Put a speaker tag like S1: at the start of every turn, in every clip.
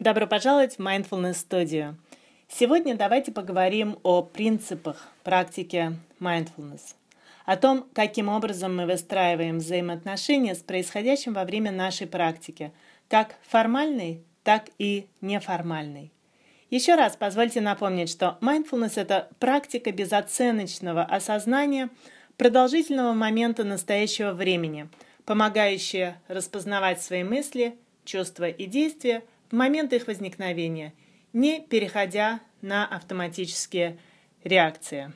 S1: Добро пожаловать в Mindfulness Studio. Сегодня давайте поговорим о принципах практики mindfulness, о том, каким образом мы выстраиваем взаимоотношения с происходящим во время нашей практики, как формальной, так и неформальной. Еще раз позвольте напомнить, что mindfulness – это практика безоценочного осознания продолжительного момента настоящего времени, помогающая распознавать свои мысли, чувства и действия – в момент их возникновения, не переходя на автоматические реакции.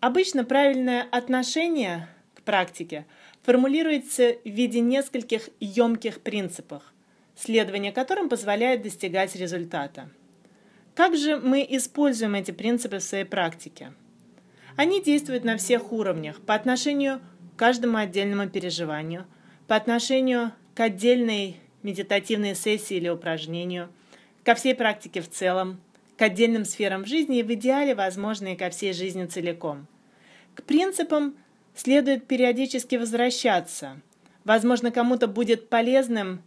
S1: Обычно правильное отношение к практике формулируется в виде нескольких емких принципов, следование которым позволяет достигать результата. Как же мы используем эти принципы в своей практике? Они действуют на всех уровнях по отношению к каждому отдельному переживанию, по отношению к отдельной медитативные сессии или упражнению, ко всей практике в целом, к отдельным сферам жизни и в идеале возможные ко всей жизни целиком. К принципам следует периодически возвращаться. Возможно, кому-то будет полезным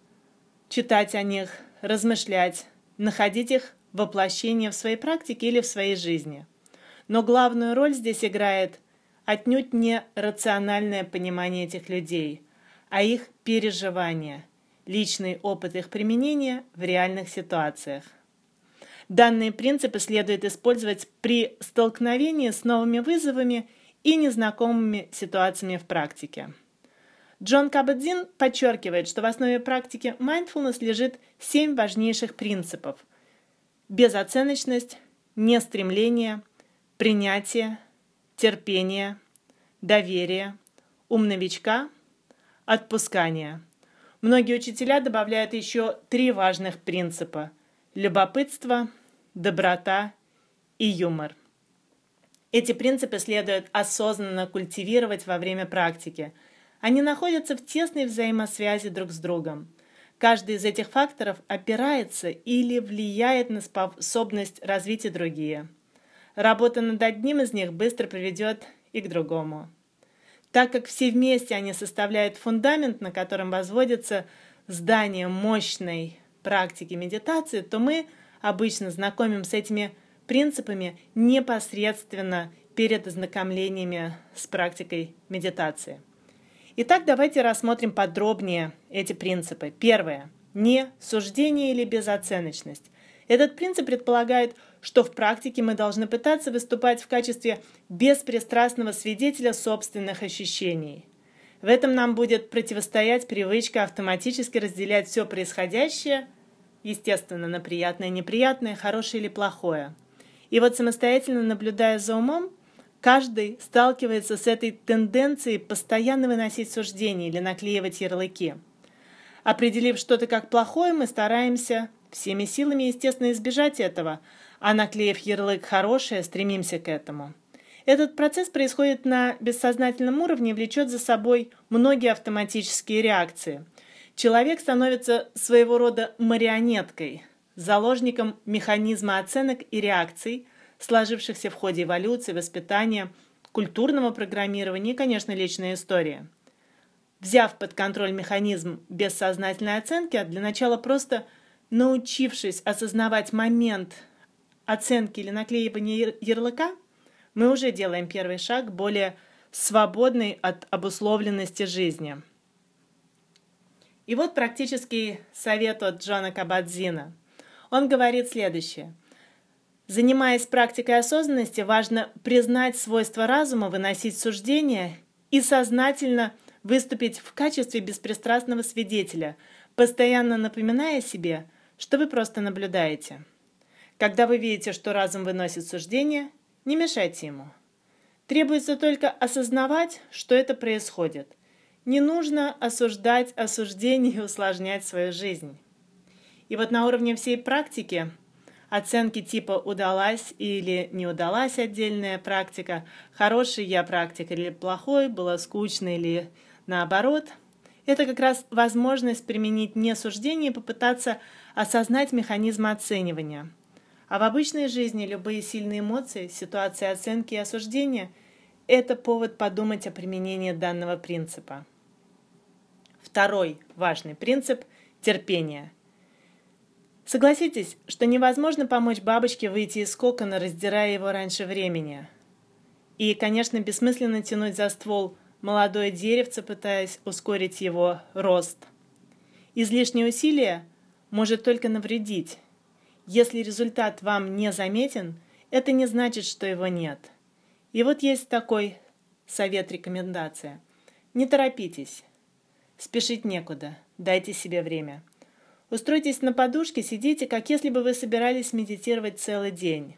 S1: читать о них, размышлять, находить их воплощение в своей практике или в своей жизни. Но главную роль здесь играет отнюдь не рациональное понимание этих людей, а их переживания – личный опыт их применения в реальных ситуациях. Данные принципы следует использовать при столкновении с новыми вызовами и незнакомыми ситуациями в практике. Джон Кабадзин подчеркивает, что в основе практики mindfulness лежит семь важнейших принципов. Безоценочность, нестремление, принятие, терпение, доверие, ум новичка, отпускание – Многие учителя добавляют еще три важных принципа – любопытство, доброта и юмор. Эти принципы следует осознанно культивировать во время практики. Они находятся в тесной взаимосвязи друг с другом. Каждый из этих факторов опирается или влияет на способность развить и другие. Работа над одним из них быстро приведет и к другому. Так как все вместе они составляют фундамент, на котором возводится здание мощной практики медитации, то мы обычно знакомим с этими принципами непосредственно перед ознакомлениями с практикой медитации. Итак, давайте рассмотрим подробнее эти принципы. Первое. Не суждение или безоценочность. Этот принцип предполагает, что в практике мы должны пытаться выступать в качестве беспристрастного свидетеля собственных ощущений. В этом нам будет противостоять привычка автоматически разделять все происходящее, естественно, на приятное неприятное, хорошее или плохое. И вот самостоятельно наблюдая за умом, каждый сталкивается с этой тенденцией постоянно выносить суждения или наклеивать ярлыки. Определив что-то как плохое, мы стараемся Всеми силами, естественно, избежать этого, а наклеив ярлык «хорошее», стремимся к этому. Этот процесс происходит на бессознательном уровне и влечет за собой многие автоматические реакции. Человек становится своего рода марионеткой, заложником механизма оценок и реакций, сложившихся в ходе эволюции, воспитания, культурного программирования и, конечно, личной истории. Взяв под контроль механизм бессознательной оценки, а для начала просто – научившись осознавать момент оценки или наклеивания ярлыка, мы уже делаем первый шаг более свободной от обусловленности жизни. И вот практический совет от Джона Кабадзина. Он говорит следующее. Занимаясь практикой осознанности, важно признать свойства разума, выносить суждения и сознательно выступить в качестве беспристрастного свидетеля, постоянно напоминая себе – что вы просто наблюдаете. Когда вы видите, что разум выносит суждение, не мешайте ему. Требуется только осознавать, что это происходит. Не нужно осуждать осуждение и усложнять свою жизнь. И вот на уровне всей практики оценки типа «удалась» или «не удалась» отдельная практика, «хороший я практик» или «плохой», «было скучно» или наоборот – это как раз возможность применить не суждение и попытаться осознать механизм оценивания. А в обычной жизни любые сильные эмоции, ситуации оценки и осуждения – это повод подумать о применении данного принципа. Второй важный принцип – терпение. Согласитесь, что невозможно помочь бабочке выйти из кокона, раздирая его раньше времени. И, конечно, бессмысленно тянуть за ствол молодое деревце, пытаясь ускорить его рост. Излишнее усилие может только навредить. Если результат вам не заметен, это не значит, что его нет. И вот есть такой совет-рекомендация. Не торопитесь. Спешить некуда. Дайте себе время. Устройтесь на подушке, сидите, как если бы вы собирались медитировать целый день.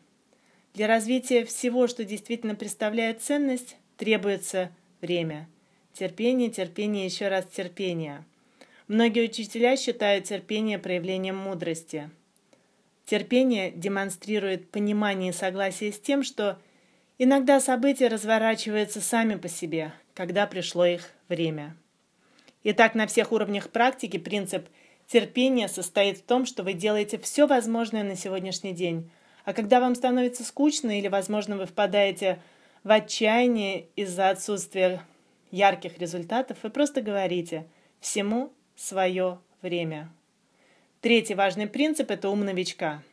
S1: Для развития всего, что действительно представляет ценность, требуется время. Терпение, терпение, еще раз терпение. Многие учителя считают терпение проявлением мудрости. Терпение демонстрирует понимание и согласие с тем, что иногда события разворачиваются сами по себе, когда пришло их время. Итак, на всех уровнях практики принцип терпения состоит в том, что вы делаете все возможное на сегодняшний день, а когда вам становится скучно или, возможно, вы впадаете в отчаяние из-за отсутствия ярких результатов, вы просто говорите «всему свое время». Третий важный принцип – это ум новичка.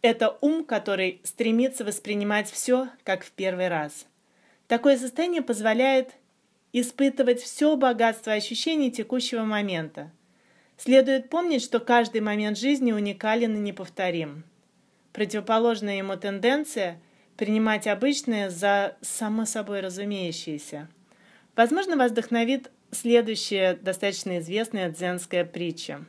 S1: Это ум, который стремится воспринимать все как в первый раз. Такое состояние позволяет испытывать все богатство ощущений текущего момента. Следует помнить, что каждый момент жизни уникален и неповторим. Противоположная ему тенденция – принимать обычное за само собой разумеющееся. Возможно, вас вдохновит следующая достаточно известная дзенская притча.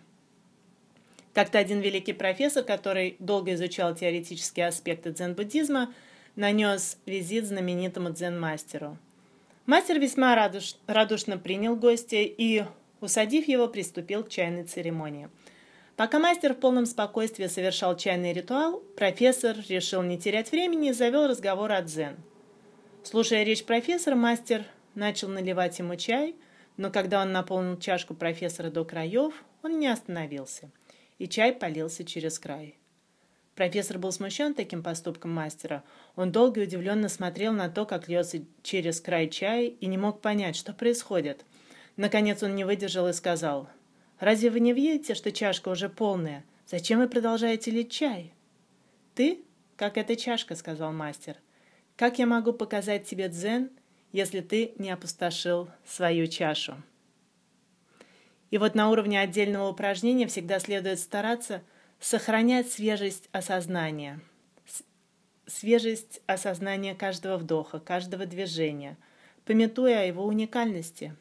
S1: Как-то один великий профессор, который долго изучал теоретические аспекты дзен-буддизма, нанес визит знаменитому дзен-мастеру – Мастер весьма радуш, радушно принял гостя и, усадив его, приступил к чайной церемонии. Пока мастер в полном спокойствии совершал чайный ритуал, профессор решил не терять времени и завел разговор о дзен. Слушая речь профессора, мастер начал наливать ему чай, но когда он наполнил чашку профессора до краев, он не остановился, и чай полился через край. Профессор был смущен таким поступком мастера. Он долго и удивленно смотрел на то, как льется через край чай, и не мог понять, что происходит. Наконец он не выдержал и сказал, «Разве вы не видите, что чашка уже полная? Зачем вы продолжаете лить чай?» «Ты, как эта чашка», — сказал мастер. «Как я могу показать тебе дзен, если ты не опустошил свою чашу?» И вот на уровне отдельного упражнения всегда следует стараться — сохранять свежесть осознания. Свежесть осознания каждого вдоха, каждого движения, пометуя о его уникальности.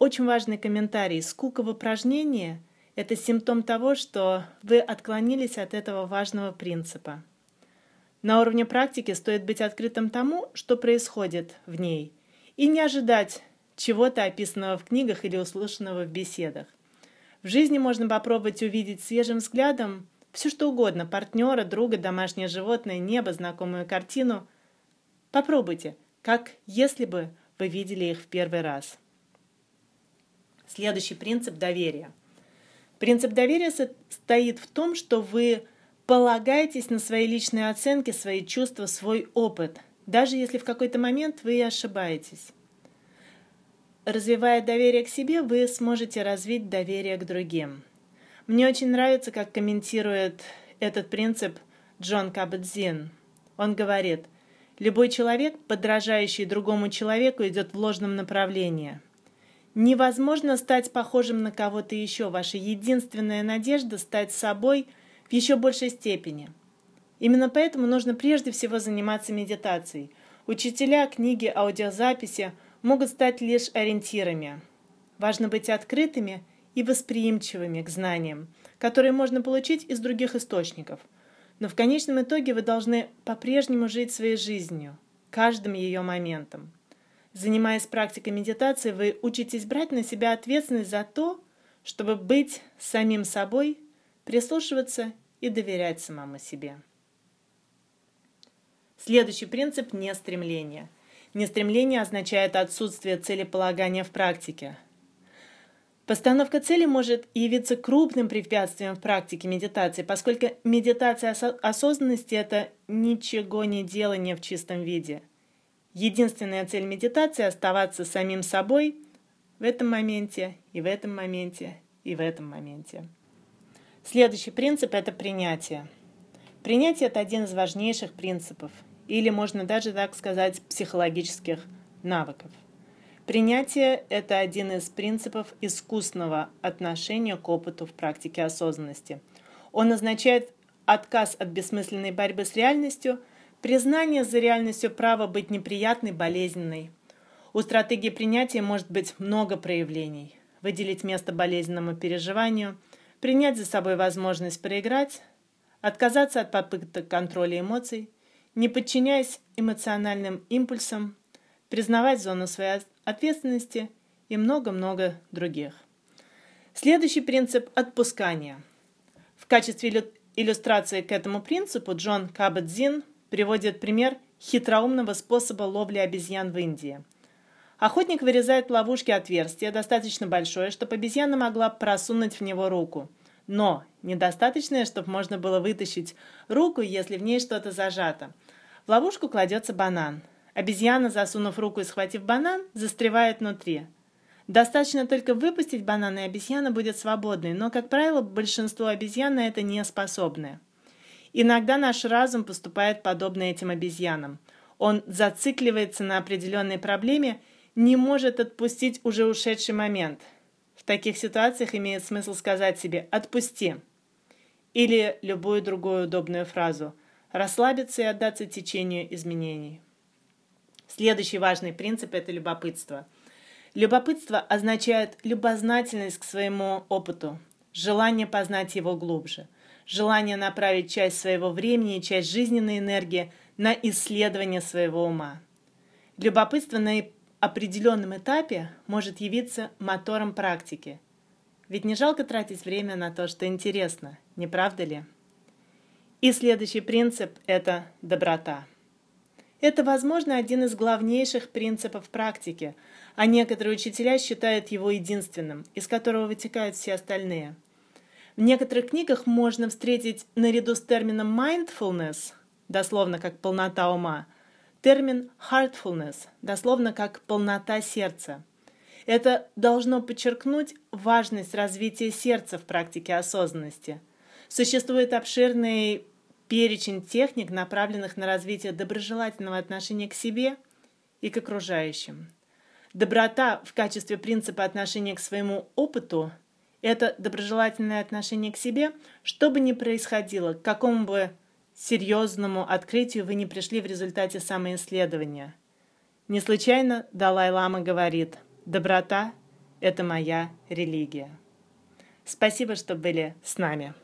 S1: Очень важный комментарий. Скука в упражнении – это симптом того, что вы отклонились от этого важного принципа. На уровне практики стоит быть открытым тому, что происходит в ней, и не ожидать чего-то описанного в книгах или услышанного в беседах. В жизни можно попробовать увидеть свежим взглядом все что угодно – партнера, друга, домашнее животное, небо, знакомую картину. Попробуйте, как если бы вы видели их в первый раз. Следующий принцип – доверия. Принцип доверия состоит в том, что вы полагаетесь на свои личные оценки, свои чувства, свой опыт, даже если в какой-то момент вы ошибаетесь. Развивая доверие к себе, вы сможете развить доверие к другим. Мне очень нравится, как комментирует этот принцип Джон Кабадзин. Он говорит, любой человек, подражающий другому человеку, идет в ложном направлении. Невозможно стать похожим на кого-то еще. Ваша единственная надежда – стать собой в еще большей степени. Именно поэтому нужно прежде всего заниматься медитацией. Учителя, книги, аудиозаписи – могут стать лишь ориентирами. Важно быть открытыми и восприимчивыми к знаниям, которые можно получить из других источников. Но в конечном итоге вы должны по-прежнему жить своей жизнью, каждым ее моментом. Занимаясь практикой медитации, вы учитесь брать на себя ответственность за то, чтобы быть самим собой, прислушиваться и доверять самому себе. Следующий принцип – не стремление – Нестремление означает отсутствие целеполагания в практике. Постановка цели может явиться крупным препятствием в практике медитации, поскольку медитация осознанности – это ничего не делание в чистом виде. Единственная цель медитации – оставаться самим собой в этом моменте, и в этом моменте, и в этом моменте. Следующий принцип – это принятие. Принятие – это один из важнейших принципов, или можно даже так сказать, психологических навыков. Принятие – это один из принципов искусственного отношения к опыту в практике осознанности. Он означает отказ от бессмысленной борьбы с реальностью, признание за реальностью права быть неприятной, болезненной. У стратегии принятия может быть много проявлений. Выделить место болезненному переживанию, принять за собой возможность проиграть, отказаться от попыток контроля эмоций, не подчиняясь эмоциональным импульсам, признавать зону своей ответственности и много-много других. Следующий принцип – отпускания. В качестве иллюстрации к этому принципу Джон Кабадзин приводит пример хитроумного способа ловли обезьян в Индии. Охотник вырезает в ловушке отверстие, достаточно большое, чтобы обезьяна могла просунуть в него руку. Но недостаточное, чтобы можно было вытащить руку, если в ней что-то зажато. В ловушку кладется банан. Обезьяна, засунув руку и схватив банан, застревает внутри. Достаточно только выпустить банан, и обезьяна будет свободной, но, как правило, большинство обезьян на это не способны. Иногда наш разум поступает подобно этим обезьянам. Он зацикливается на определенной проблеме, не может отпустить уже ушедший момент. В таких ситуациях имеет смысл сказать себе «отпусти» или любую другую удобную фразу «расслабиться и отдаться течению изменений». Следующий важный принцип – это любопытство. Любопытство означает любознательность к своему опыту, желание познать его глубже, желание направить часть своего времени и часть жизненной энергии на исследование своего ума. Любопытство на определенном этапе может явиться мотором практики. Ведь не жалко тратить время на то, что интересно, не правда ли? И следующий принцип – это доброта – это, возможно, один из главнейших принципов практики, а некоторые учителя считают его единственным, из которого вытекают все остальные. В некоторых книгах можно встретить наряду с термином mindfulness, дословно как полнота ума, термин heartfulness, дословно как полнота сердца. Это должно подчеркнуть важность развития сердца в практике осознанности. Существует обширный перечень техник, направленных на развитие доброжелательного отношения к себе и к окружающим. Доброта в качестве принципа отношения к своему опыту – это доброжелательное отношение к себе, что бы ни происходило, к какому бы серьезному открытию вы не пришли в результате самоисследования. Не случайно Далай-Лама говорит «Доброта – это моя религия». Спасибо, что были с нами.